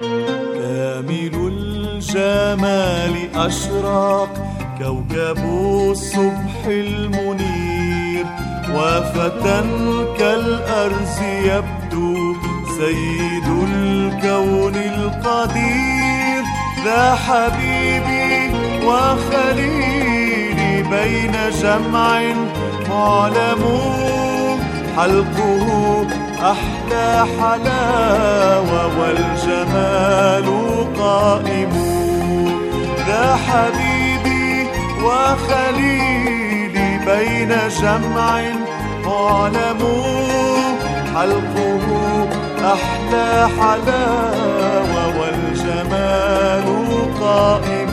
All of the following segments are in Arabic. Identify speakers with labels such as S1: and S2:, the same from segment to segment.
S1: كامل الجمال أشرق كوكب الصبح المنير وفتى كالأرز يبدو سيد الكون القدير. ذا حبيبي وخليلي بين جمع معلم حلقه أحلى حلاوة والجمال قائم. ذا حبيبي وخليلي بين جمع معلم حلقه أحلى حلاوة والجمال قائم.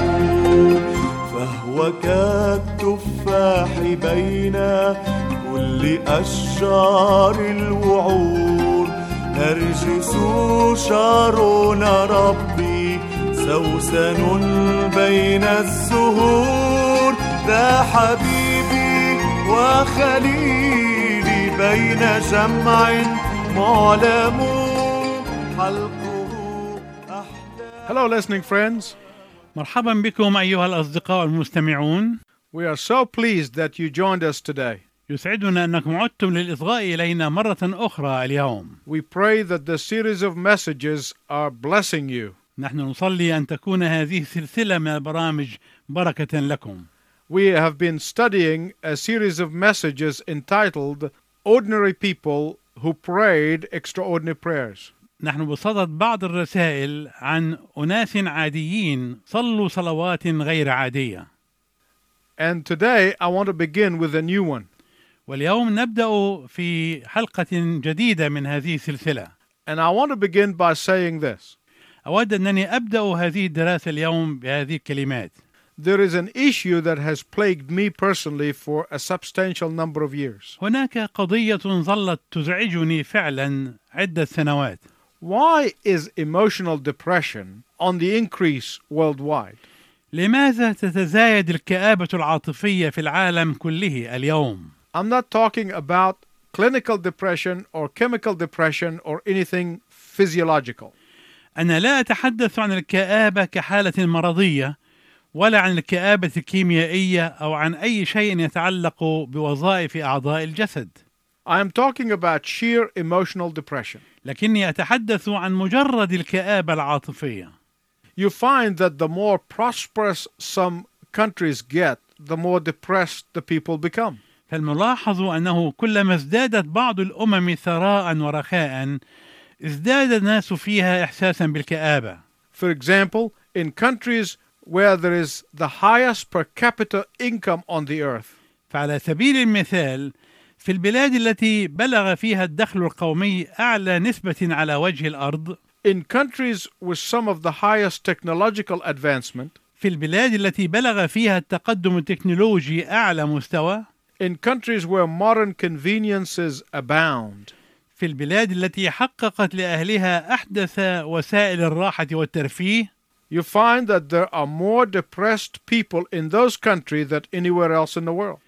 S1: فهو كالتفاح بين كل أشجار الوعور نرجس شارون ربي سوسن بين الزهور ذا حبيبي وخليلي بين جمع معلم حلقه أحلى
S2: Hello, listening friends.
S3: مرحبا بكم أيها الأصدقاء المستمعون
S2: We are so pleased that you joined us today.
S3: يسعدنا أنكم عدتم للإصغاء إلينا مرة أخرى اليوم
S2: We pray that the series of messages are blessing you.
S3: نحن نصلي أن تكون هذه سلسلة من البرامج بركة لكم
S2: We have been studying a series of messages entitled Ordinary People Who Prayed Extraordinary Prayers.
S3: نحن بصدد بعض الرسائل عن أناس عاديين صلوا صلوات غير عادية
S2: And today I want to begin with a new one.
S3: واليوم نبدأ في حلقة جديدة من هذه السلسلة
S2: And I want to begin by saying this
S3: أود أنني أبدأ هذه الدراسة اليوم بهذه الكلمات
S2: There is an issue that has plagued me personally for a substantial number of years.
S3: هناك قضية ظلت تزعجني فعلا عدة سنوات
S2: Why is emotional depression on the increase worldwide?
S3: لماذا تتزايد الكآبة العاطفية في العالم كله اليوم؟
S2: I'm not talking about clinical depression or chemical depression or anything physiological.
S3: أنا لا أتحدث عن الكآبة كحالة مرضية ولا عن الكآبة الكيميائية أو عن أي شيء يتعلق بوظائف أعضاء الجسد
S2: I am talking about sheer emotional depression.
S3: لكني أتحدث عن مجرد الكآبة العاطفية
S2: You find that the more prosperous some countries get, the more depressed the people become.
S3: فالملاحظ أنه كلما ازدادت بعض الأمم ثراء ورخاء ازداد الناس فيها إحساسا بالكآبة؟
S2: For example, in countries where there is the highest per capita income on the earth,
S3: فعلى سبيل المثال في البلاد التي بلغ فيها الدخل القومي أعلى نسبة على وجه الأرض.
S2: In countries with some of the highest technological advancement,
S3: في البلاد التي بلغ فيها التقدم التكنولوجي أعلى مستوى.
S2: in countries where modern conveniences abound,
S3: في البلاد التي حققت لأهلها أحدث وسائل الراحة والترفيه
S2: you find that there are more depressed people in those countries than anywhere else in the world.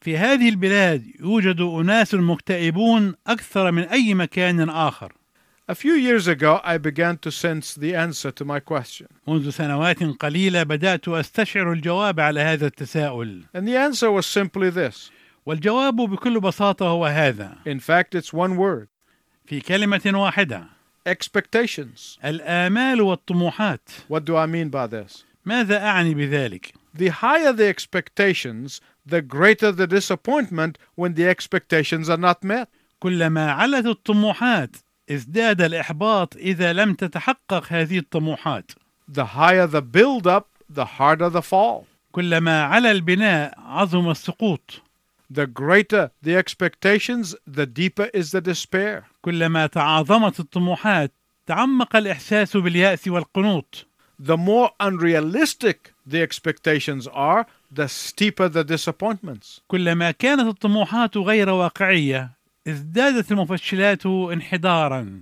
S3: في هذه البلاد يوجد أناس مكتئبون أكثر من أي مكان آخر
S2: A few years ago, I began to sense the answer to my question.
S3: منذ سنوات قليلة بدأت أستشعر الجواب على هذا التساؤل
S2: And the answer was simply this.
S3: والجواب بكل بساطة هو هذا
S2: In fact, it's one word
S3: في كلمة واحدة
S2: expectations.
S3: الآمال والطموحات
S2: What do I mean by this?
S3: ماذا أعني بذلك؟
S2: The higher the expectations, the greater the disappointment when the expectations are not met.
S3: كلما علت الطموحات ازداد الإحباط إذا لم تتحقق هذه الطموحات
S2: The higher the build up, the harder the fall.
S3: كلما على البناء عظم السقوط
S2: The greater the expectations, the deeper is the despair.
S3: كلما تعاظمت الطموحات تعمق الإحساس باليأس والقنوط
S2: The more unrealistic the expectations are, the steeper the disappointments.
S3: كلما كانت الطموحات غير واقعية ازدادت المفشلات انحدارا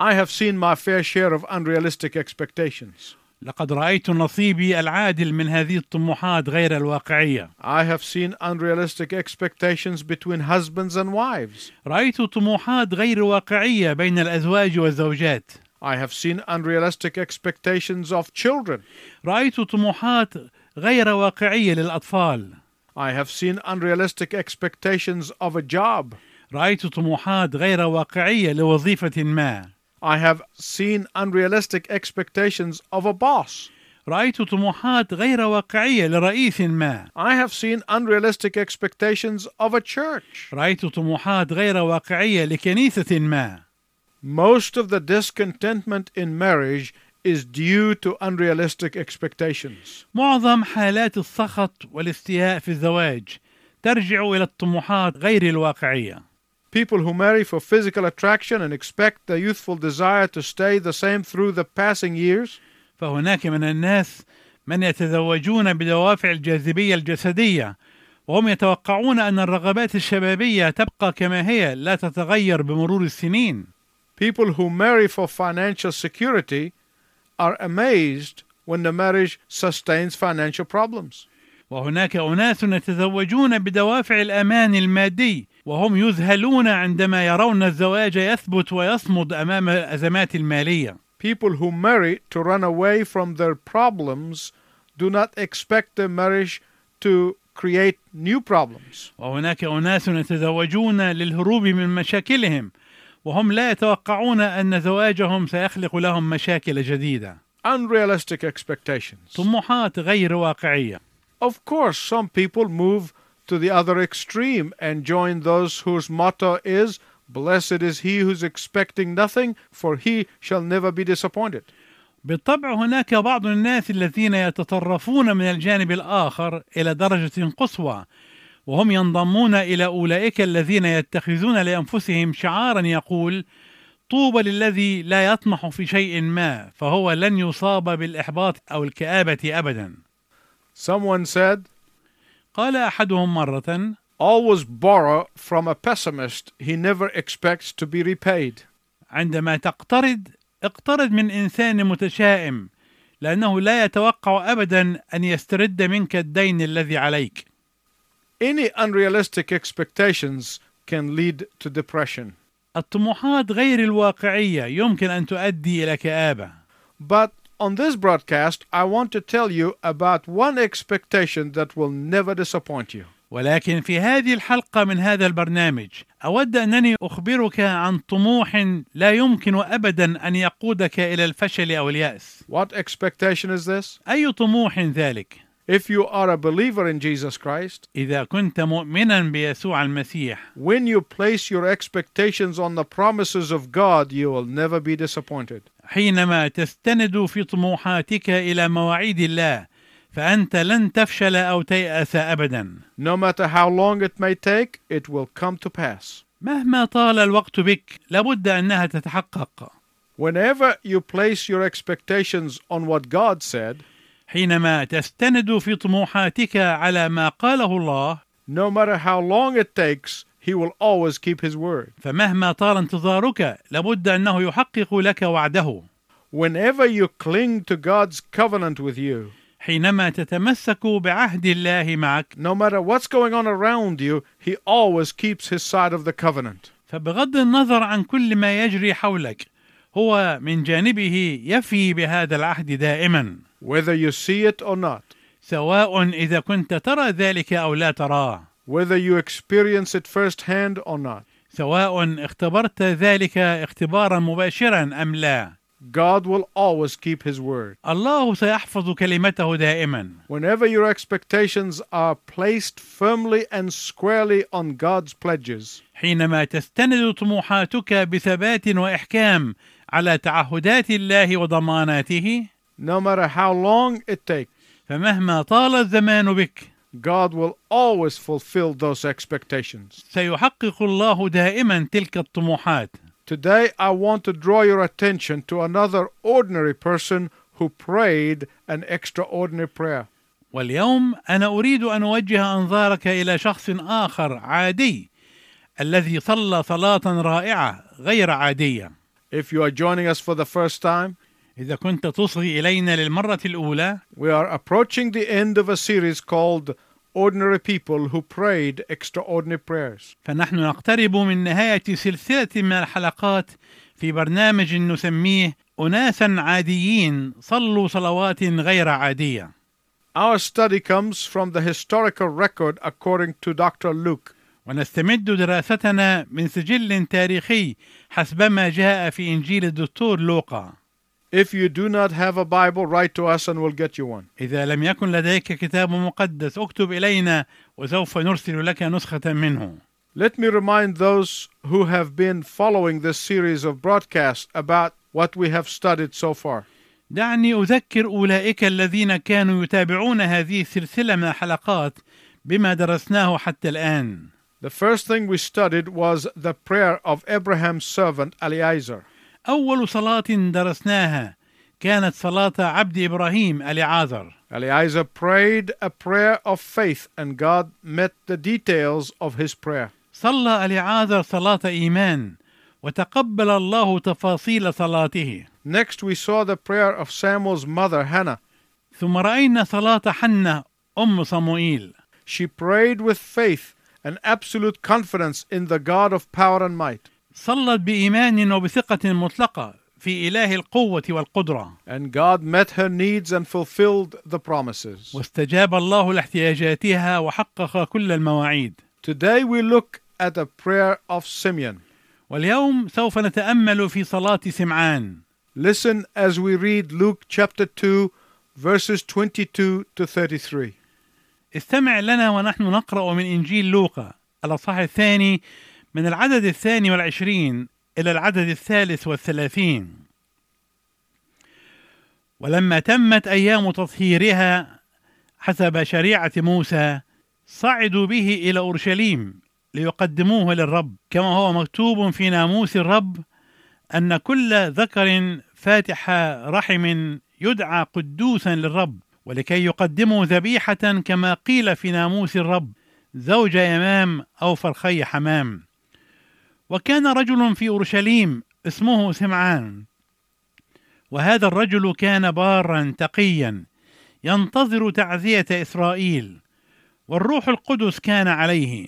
S2: I have seen my fair share of unrealistic expectations.
S3: لقد رأيت نصيبي العادل من هذه الطموحات غير الواقعية
S2: I have seen unrealistic expectations between husbands and wives.
S3: رأيت طموحات غير واقعية بين الأزواج والزوجات
S2: I have seen unrealistic expectations of children.
S3: رأيت طموحات غير واقعية للأطفال
S2: I have seen unrealistic expectations of a job.
S3: رأيت طموحات غير واقعية لوظيفة ما
S2: I have seen unrealistic expectations of a boss.
S3: رأيت طموحات غير واقعية لرئيس ما
S2: I have seen unrealistic expectations of a church.
S3: رأيت طموحات غير واقعية لكنيسة ما
S2: Most of the discontentment in marriage is due to unrealistic expectations.
S3: معظم حالات السخط والاستياء في الزواج ترجع إلى الطموحات غير الواقعية
S2: People who marry for physical attraction and expect the youthful desire to stay the same through the passing years
S3: فهناك من الناس من يتزوجون بدوافع الجاذبية الجسدية وهم يتوقعون أن الرغبات الشبابية تبقى كما هي لا تتغير بمرور السنين
S2: People who marry for financial security are amazed when the marriage sustains financial problems.
S3: وهناك أناس يتزوجون بدوافع الأمان المادي وهم يذهلون عندما يرون الزواج يثبت ويصمد أمام الأزمات المالية
S2: People who marry to run away from their problems do not expect their marriage to create new problems.
S3: وهناك أناس يتزوجون للهروب من مشاكلهم وهم لا يتوقعون أن زواجهم سيخلق لهم مشاكل جديدة
S2: Unrealistic expectations.
S3: طموحات غير واقعية
S2: Of course, some people move to the other extreme and join those whose motto is, Blessed is he who's expecting nothing, for he shall never be disappointed.
S3: بالطبع هناك بعض الناس الذين يتطرفون من الجانب الآخر إلى درجة قصوى وهم ينضمون إلى أولئك الذين يتخذون لأنفسهم شعارا يقول طوبى للذي لا يطمح في شيء ما فهو لن يصاب بالإحباط أو الكآبة أبدا
S2: Someone said,
S3: قال أحدهم مرة
S2: Always borrow from a pessimist, he never expects to be repaid.
S3: عندما تقترض اقترض من إنسان متشائم. لأنه لا يتوقع أبدا أن يسترد منك الدين الذي عليك.
S2: Any unrealistic expectations can lead to depression.
S3: الطموحات غير الواقعية. يمكن أن تؤدي إلى كآبة.
S2: But on this broadcast, I want to tell you about one expectation that will never disappoint you.
S3: ولكن في هذه الحلقة من هذا البرنامج أود أنني أخبرك عن طموح لا يمكن أبدا أن يقودك إلى الفشل أو اليأس
S2: What expectation is this?
S3: أي طموح ذلك؟
S2: If you are a believer in Jesus Christ,
S3: إذا كنت مؤمنا بيسوع المسيح
S2: when you place your expectations on the promises of God, you will never be disappointed.
S3: حينما تستند في طموحاتك إلى مواعيد الله فأنت لن تفشل أو تيأس أبدا
S2: No matter how long it may take, it will come to pass.
S3: مهما طال الوقت بك لابد أنها تتحقق
S2: Whenever you place your expectations on what God said,
S3: حينما تستند في طموحاتك على ما قاله الله
S2: no matter how long it takes, He will always keep His word.
S3: فمهما طال انتظارك لابد أنه يحقق لك وعده
S2: Whenever you cling to God's covenant with you,
S3: حينما تتمسك بعهد الله معك
S2: no matter what's going on around you, He always keeps His side of the covenant.
S3: فبغض النظر عن كل ما يجري حولك هو من جانبه يفي بهذا العهد دائما
S2: Whether you see it or not,
S3: سواء إذا كنت ترى ذلك أو لا تراه
S2: whether you experience it firsthand or not,
S3: سواء اختبرت ذلك اختبارا مباشرا أم لا
S2: God will always keep His word.
S3: الله سيحفظ كلمته دائما
S2: Whenever your expectations are placed firmly and squarely on God's pledges,
S3: حينما تستند طموحاتك بثبات وإحكام على تعهدات الله وضماناته
S2: no matter how long it takes,
S3: فمهما طال الزمان بك
S2: God will always fulfill those expectations.
S3: سيحقق الله دائما تلك الطموحات
S2: Today, I want to draw your attention to another ordinary person who prayed an extraordinary prayer.
S3: واليوم أنا أريد أن أوجه أنظارك إلى شخص آخر عادي الذي صلى صلاة رائعة غير عادية
S2: If you are joining us for the first time,
S3: إذا كنت تصغي إلينا للمرة الأولى
S2: we are approaching the end of a series called Ordinary People Who Prayed Extraordinary Prayers.
S3: فنحن نقترب من نهاية سلسلة من الحلقات في برنامج نسميه أناسا عاديين صلوا صلوات غير عادية
S2: Our study comes from the historical record according to Dr. Luke.
S3: ونستمد دراستنا من سجل تاريخي حسبما جاء في إنجيل الدكتور لوقا
S2: If you do not have a Bible, write to us and we'll get you one.
S3: إذا لم يكن لديك كتاب مقدس اكتب إلينا وسوف نرسل لك نسخة منه
S2: Let me remind those who have been following this series of broadcasts about what we have studied so far.
S3: دعني أذكر أولئك الذين كانوا يتابعون هذه السلسلة من الحلقات بما درسناه حتى الآن
S2: The first thing we studied was the prayer of Abraham's servant Eliezer.
S3: أول صلاة درسناها كانت صلاة عبد إبراهيم اليعازر
S2: Eliezer prayed a prayer of faith, and God met the details of his prayer.
S3: صلى اليعازر صلاة إيمان وتقبل الله تفاصيل صلاته
S2: Next, we saw the prayer of Samuel's mother, Hannah.
S3: ثم رأينا صلاة حنة أم صموئيل
S2: She prayed with faith and absolute confidence in the God of power and might.
S3: صلت بإيمان وبثقة مطلقة في إله القوة والقدرة
S2: And God met her needs and fulfilled the promises.
S3: واستجاب الله لاحتياجاتها وحقق كل المواعيد
S2: Today, we look at the prayer of Simeon.
S3: واليوم سوف نتأمل في صلاة سمعان
S2: Listen as we read Luke chapter 2, verses 22 to 33.
S3: استمع لنا ونحن نقرأ من إنجيل لوقا الأصحاح الثاني من العدد الثاني والعشرين إلى العدد الثالث والثلاثين. ولما تمت أيام تطهيرها حسب شريعة موسى صعدوا به إلى أورشليم ليقدموه للرب. كما هو مكتوب في ناموس الرب أن كل ذكر فاتح رحم يدعى قدوسا للرب ولكي يقدموا ذبيحة كما قيل في ناموس الرب زوج يمام أو فرخي حمام. وكان رجل في أورشليم اسمه سمعان. وهذا الرجل كان بارا تقيا ينتظر تعزية إسرائيل والروح القدس كان عليه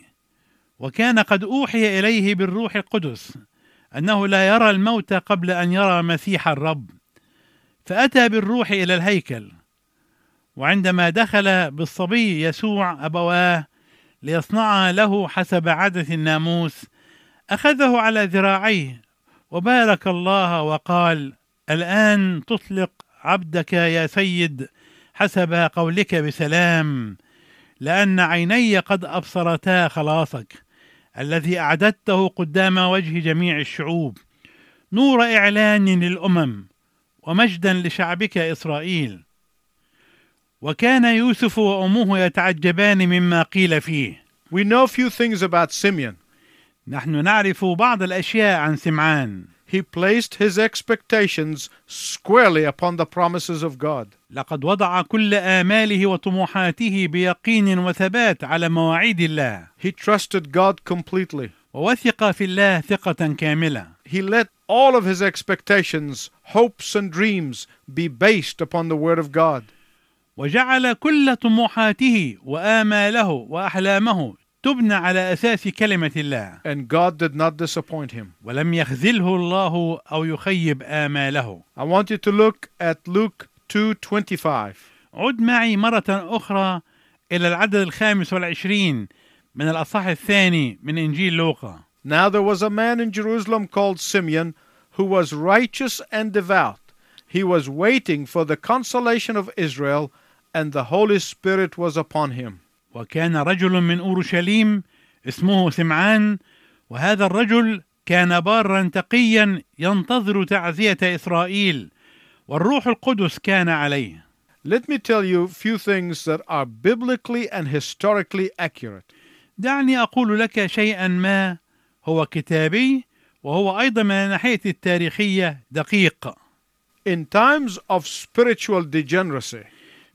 S3: وكان قد أوحي إليه بالروح القدس أنه لا يرى الموت قبل أن يرى مسيح الرب. فأتى بالروح إلى الهيكل وعندما دخل بالصبي يسوع أبواه ليصنعا له حسب عادة الناموس أخذه على ذراعيه وبارك الله وقال الآن تطلق عبدك يا سيد حسب قولك بسلام لأن عيني قد أبصرتا خلاصك الذي أعددته قدام وجه جميع الشعوب. نور إعلان للأمم ومجدا لشعبك إسرائيل. وكان يوسف وأمه يتعجبان مما قيل فيه.
S2: We know few things about Simeon.
S3: نحن نعرف بعض الأشياء عن سمعان
S2: He placed his expectations squarely upon the promises of God.
S3: لقد وضع كل آماله وطموحاته بيقين وثبات على مواعيد الله
S2: He trusted God completely.
S3: ووثق في الله ثقة كاملة
S2: He let all of his expectations, hopes, and dreams be based upon the Word of God.
S3: وجعل كل طموحاته وآماله وأحلامه تبنى على أساس كلمة الله
S2: And God did not disappoint him.
S3: ولم يخذله الله أو يخيب آماله
S2: I want you to look at Luke 2:25.
S3: عد معي مرة أخرى إلى العدد الخامس والعشرين من الأصحاح الثاني من إنجيل لوقا
S2: Now there was a man in Jerusalem called Simeon who was righteous and devout. He was waiting for the consolation of Israel, and the Holy Spirit was upon him.
S3: وكان رجل من أورشليم اسمه سمعان وهذا الرجل كان بارا تقيا ينتظر تعزية إسرائيل والروح القدس كان عليه
S2: Let me tell you few things that are biblically and historically accurate.
S3: دعني أقول لك شيئا ما هو كتابي وهو أيضا من الناحية التاريخية دقيق
S2: In times of spiritual degeneracy,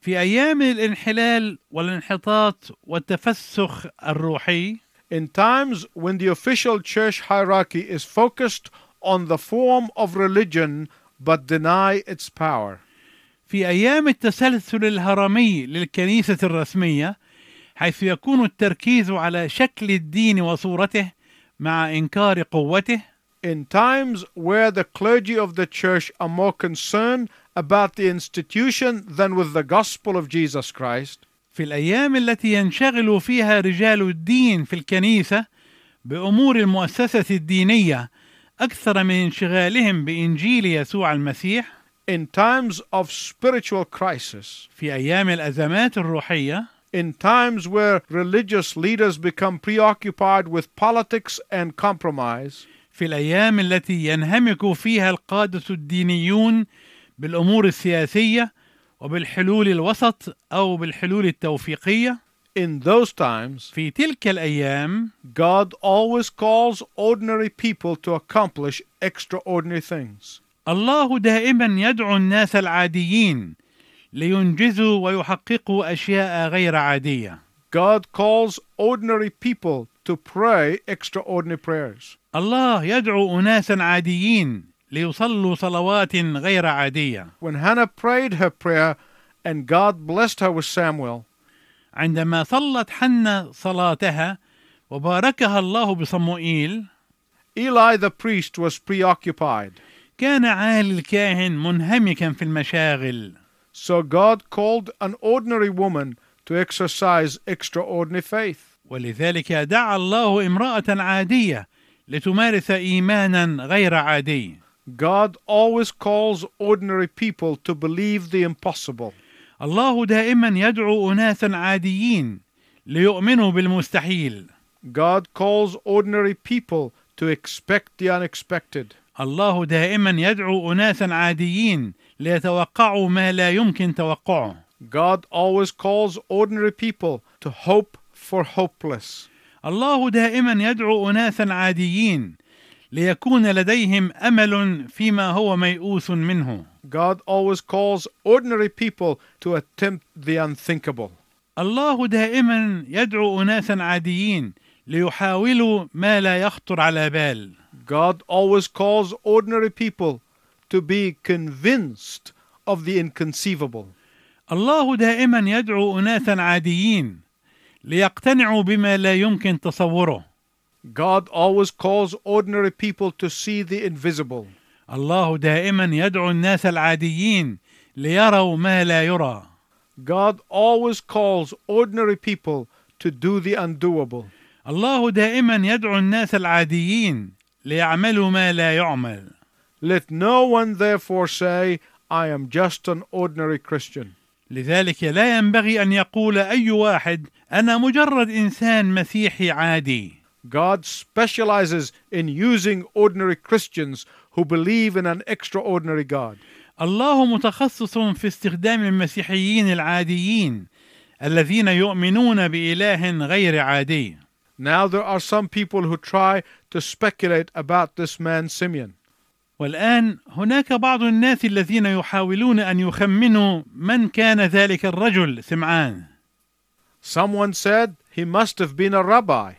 S3: في أيام الانحلال والانحطاط والتفسخ الروحي
S2: in times when the official church hierarchy is focused on the form of religion but deny its power,
S3: في أيام التسلسل الهرمي للكنيسة الرسمية حيث يكون التركيز على شكل الدين وصورته مع إنكار قوته
S2: In times where the clergy of the church are more concerned about the institution than with the gospel of Jesus Christ,
S3: في الأيام التي ينشغل فيها رجال الدين في الكنيسة بأمور المؤسسة الدينية أكثر من انشغالهم بإنجيل يسوع المسيح
S2: in times of spiritual crisis,
S3: في أيام الأزمات الروحية
S2: in times where religious leaders become preoccupied with politics and compromise,
S3: في الأيام التي ينهمك فيها القادة الدينيون بالأمور السياسية وبالحلول الوسط أو بالحلول التوفيقية
S2: in those times,
S3: في تلك الأيام
S2: God always calls ordinary people to accomplish extraordinary things.
S3: الله دائما يدعو الناس العاديين لينجزوا ويحققوا أشياء غير عادية
S2: God calls ordinary people to pray extraordinary prayers.
S3: الله يدعو أناسا عاديين ليصلوا صلوات غير عادية
S2: When Hannah prayed her prayer and God blessed her with Samuel,
S3: عندما صلت حنة صلاتها وباركها الله بصموئيل
S2: Eli the priest was preoccupied.
S3: كان عالي الكاهن منهمكا في المشاغل
S2: So God called an ordinary woman to exercise extraordinary faith.
S3: ولذلك دعا الله امرأة عادية لتمارس إيمانا غير عادي
S2: God always calls ordinary people to believe the impossible.
S3: الله دائما يدعو أناسا عاديين ليؤمنوا بالمستحيل
S2: God calls ordinary people to expect the unexpected.
S3: الله دائما يدعو أناسا عاديين ليتوقعوا ما لا يمكن توقعه
S2: God always calls ordinary people to hope for hopeless.
S3: الله دائما يدعو أناسا عاديين ليكون لديهم أمل فيما هو ميؤوس منه
S2: God always calls ordinary people to attempt the unthinkable.
S3: الله دائما يدعو أناسا عاديين ليحاولوا ما لا يخطر على بال
S2: God always calls ordinary people to be convinced of the inconceivable.
S3: الله دائما يدعو أناسا عاديين ليقتنعوا بما لا يمكن تصوره
S2: God always calls ordinary people to see the invisible.
S3: الله دائما يدعو الناس العاديين ليروا ما لا يرى
S2: God always calls ordinary people to do the undoable.
S3: الله دائما يدعو الناس العاديين ليعملوا ما لا يعمل
S2: Let no one therefore say, I am just an ordinary Christian.
S3: لذلك لا ينبغي ان يقول اي واحد انا مجرد انسان مسيحي عادي
S2: God specializes in using ordinary Christians who believe in an extraordinary God.
S3: الله متخصص في استخدام المسيحيين العاديين الذين يؤمنون باله غير عادي
S2: Now there are some people who try to speculate about this man Simeon.
S3: والان هناك بعض الناس الذين يحاولون ان يخمنوا من كان ذلك الرجل سمعان
S2: Someone said he must have been a rabbi.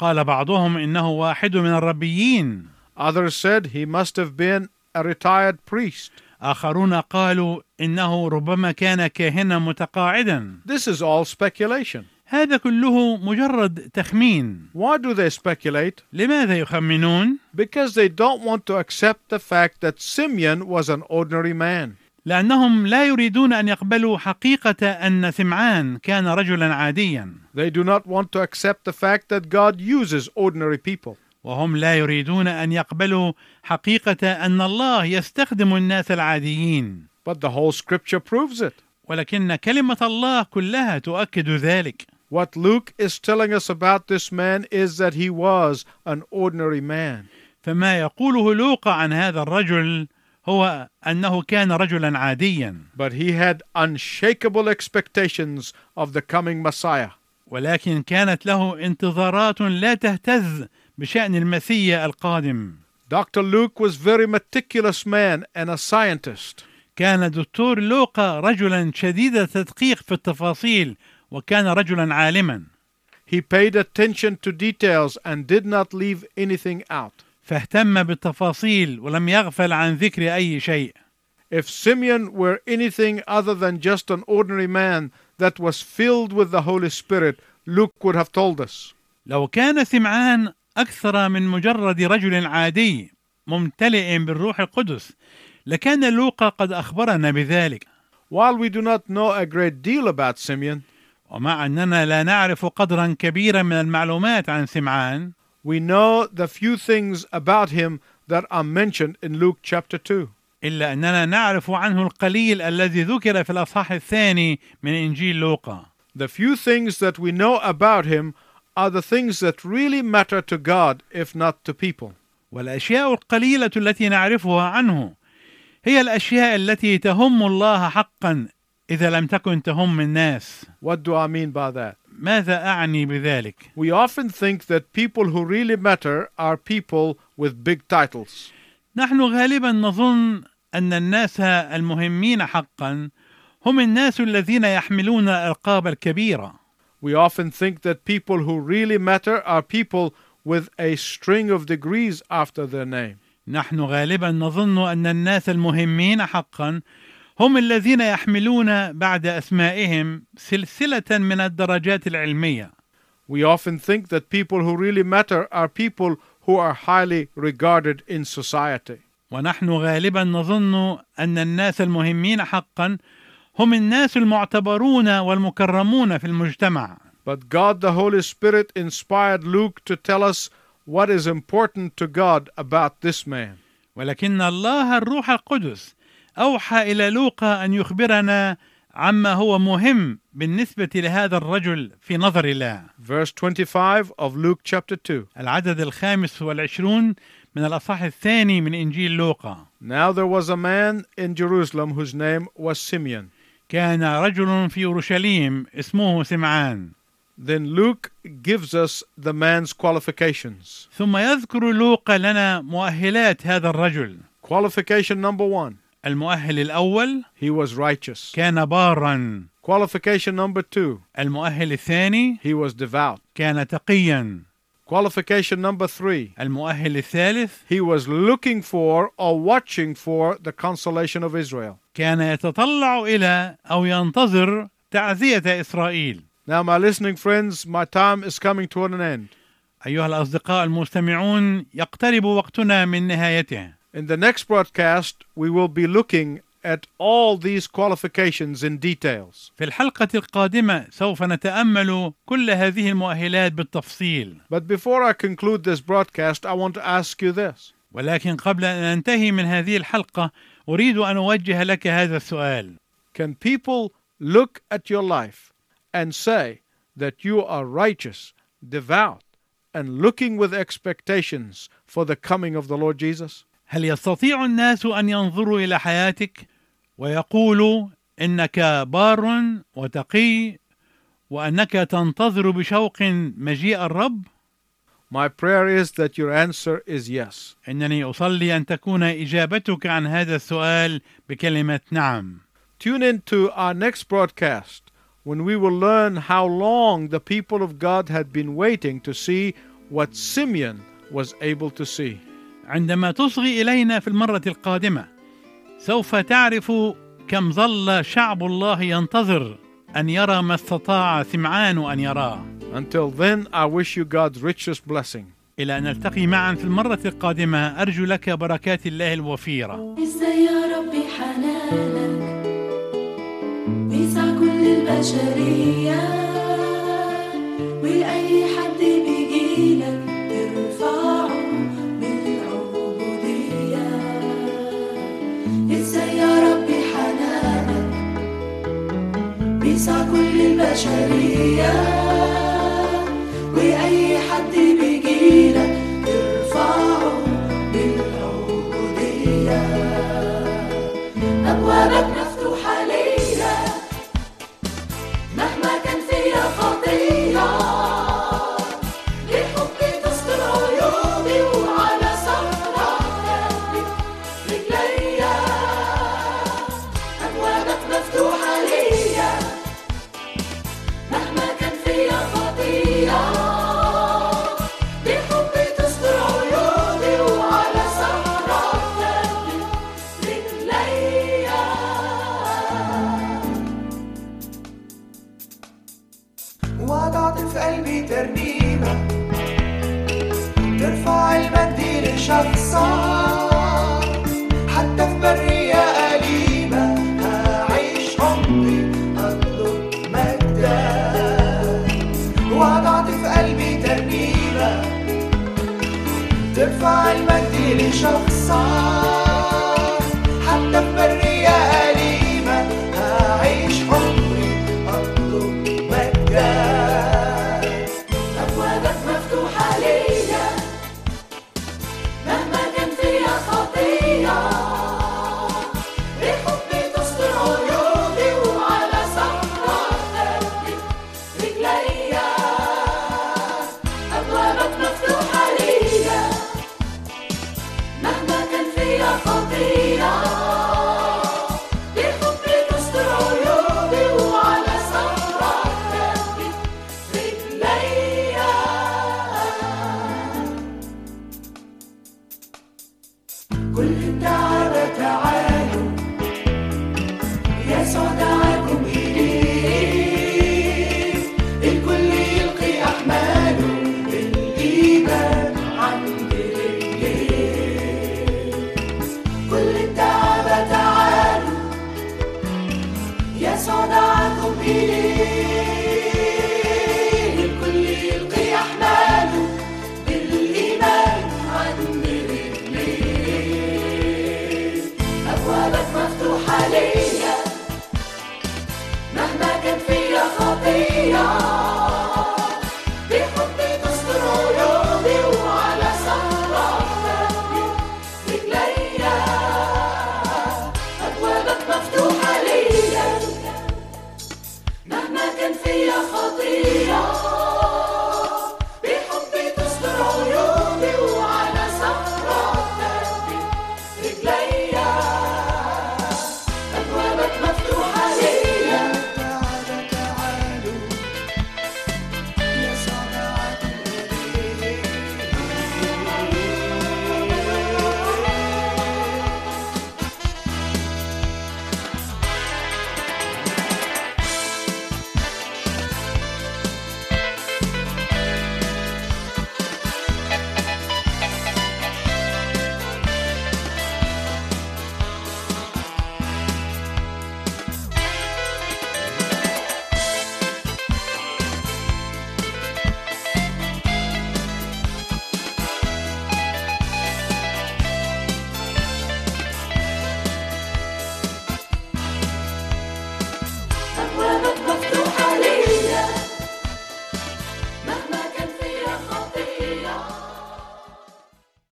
S3: قال بعضهم انه واحد من الربيين
S2: Others said he must have been a retired priest.
S3: اخرون قالوا انه ربما كان كاهنا متقاعدا
S2: This is all speculation.
S3: هذا كله مجرد تخمين
S2: Why do they speculate?
S3: لماذا يخمنون
S2: Because they don't want to accept the fact that Simeon was an ordinary man.
S3: لأنهم لا يريدون أن يقبلوا حقيقة أن سمعان كان رجلا عاديا
S2: They do not want to accept the fact that God uses ordinary people.
S3: وهم لا يريدون أن يقبلوا حقيقة أن الله يستخدم الناس العاديين
S2: But the whole scripture proves it.
S3: ولكن كلمة الله كلها تؤكد ذلك
S2: What Luke is telling us about this man is that he was an ordinary man.
S3: فما يقوله لوقا عن هذا الرجل هو انه كان رجلا عاديا
S2: But he had unshakable expectations of the coming Messiah.
S3: ولكن كانت له انتظارات لا تهتز بشان المسيا القادم
S2: Dr. Luke was very meticulous man and a scientist.
S3: كان دكتور لوقا رجلا شديد التدقيق في التفاصيل وكان رجلا عالما
S2: He paid attention to details and did not leave anything out.
S3: فاهتم بالتفاصيل ولم يغفل عن ذكر أي شيء
S2: If Simeon were anything other than just an ordinary man that was filled with the Holy Spirit, Luke would have told us.
S3: لو كان سمعان أكثر من مجرد رجل عادي ممتلئ بالروح القدس لكان لوقا قد أخبرنا بذلك
S2: While we do not know a great deal about Simeon,
S3: ومع أننا لا نعرف قدرا كبيرا من المعلومات عن سمعان
S2: we know the few things about him that are mentioned in Luke chapter 2.
S3: إلا أننا نعرف عنه القليل الذي ذكر في الأصحاح الثاني من إنجيل لوقا
S2: The few things that we know about him are the things that really matter to God, if not to people.
S3: والأشياء القليلة التي نعرفها عنه هي الأشياء التي تهم الله حقا إذا لم تكن تهم الناس
S2: What do I mean by that?
S3: ماذا أعني بذلك؟
S2: We often think that people who really matter are people with big titles.
S3: نحن غالبا نظن أن الناس المهمين حقا هم الناس الذين يحملون الألقاب الكبيرة
S2: We often think that people who really matter are people with a string of degrees after their name.
S3: نحن غالبا نظن أن الناس المهمين حقا هم الذين يحملون بعد أسمائهم سلسلة من الدرجات العلمية
S2: We often think that people who really matter are people who are highly regarded in society.
S3: ونحن غالبا نظن أن الناس المهمين حقا هم الناس المعتبرون والمكرمون في المجتمع
S2: But God the Holy Spirit inspired Luke to tell us what is important to God about this man.
S3: ولكن الله الروح القدس أوحى إلى لوقا أن يخبرنا عما هو مهم بالنسبة لهذا الرجل في نظر الله
S2: Verse 25 of Luke chapter 2.
S3: العدد الخامس والعشرون من الأصحاح الثاني من إنجيل لوقا
S2: Now there was a man in Jerusalem whose name was Simeon.
S3: كان رجل في أورشليم اسمه سمعان
S2: Then Luke gives us the man's qualifications.
S3: ثم يذكر لوقا لنا مؤهلات هذا الرجل
S2: Qualification number one,
S3: المؤهل الأول
S2: he was righteous.
S3: كان بارا
S2: Qualification number two,
S3: المؤهل الثاني
S2: he was devout.
S3: كان تقيا
S2: Qualification number three,
S3: المؤهل الثالث
S2: he was looking for or watching for the consolation of Israel.
S3: كان يتطلع إلى أو ينتظر تعزية إسرائيل
S2: Now, my listening friends, my time is coming to an end.
S3: أيها الأصدقاء المستمعون يقترب وقتنا من نهايته
S2: In the next broadcast, we will be looking at all these qualifications in details.
S3: في الحلقة القادمة سوف نتأمل كل هذه المؤهلات بالتفصيل
S2: But before I conclude this broadcast, I want to ask you this.
S3: ولكن قبل أن أنتهي من هذه الحلقة أريد أن أوجه لك هذا السؤال
S2: Can people look at your life and say that you are righteous, devout, and looking with expectations for the coming of the Lord Jesus?
S3: هل يستطيع الناس أن ينظروا إلى حياتك ويقولوا إنك بار وتقي وأنك تنتظر بشوق مجيء الرب؟
S2: My prayer is that your answer is yes.
S3: إنني أصلي أن تكون إجابتك عن هذا السؤال بكلمة نعم.
S2: Tune in to our next broadcast when we will learn how long the people of God had been waiting to see what Simeon was able to see.
S3: عندما تصغي إلينا في المرة القادمة سوف تعرف كم ظل شعب الله ينتظر أن يرى ما استطاع سمعان أن يراه.
S2: Until then, I wish you God's richest blessing.
S3: إلى أن نلتقي معا في المرة القادمة أرجو لك بركات الله الوفيرة
S4: إزاي يا ربي حنانك بيسع كل البشرية ولأي كل البشرية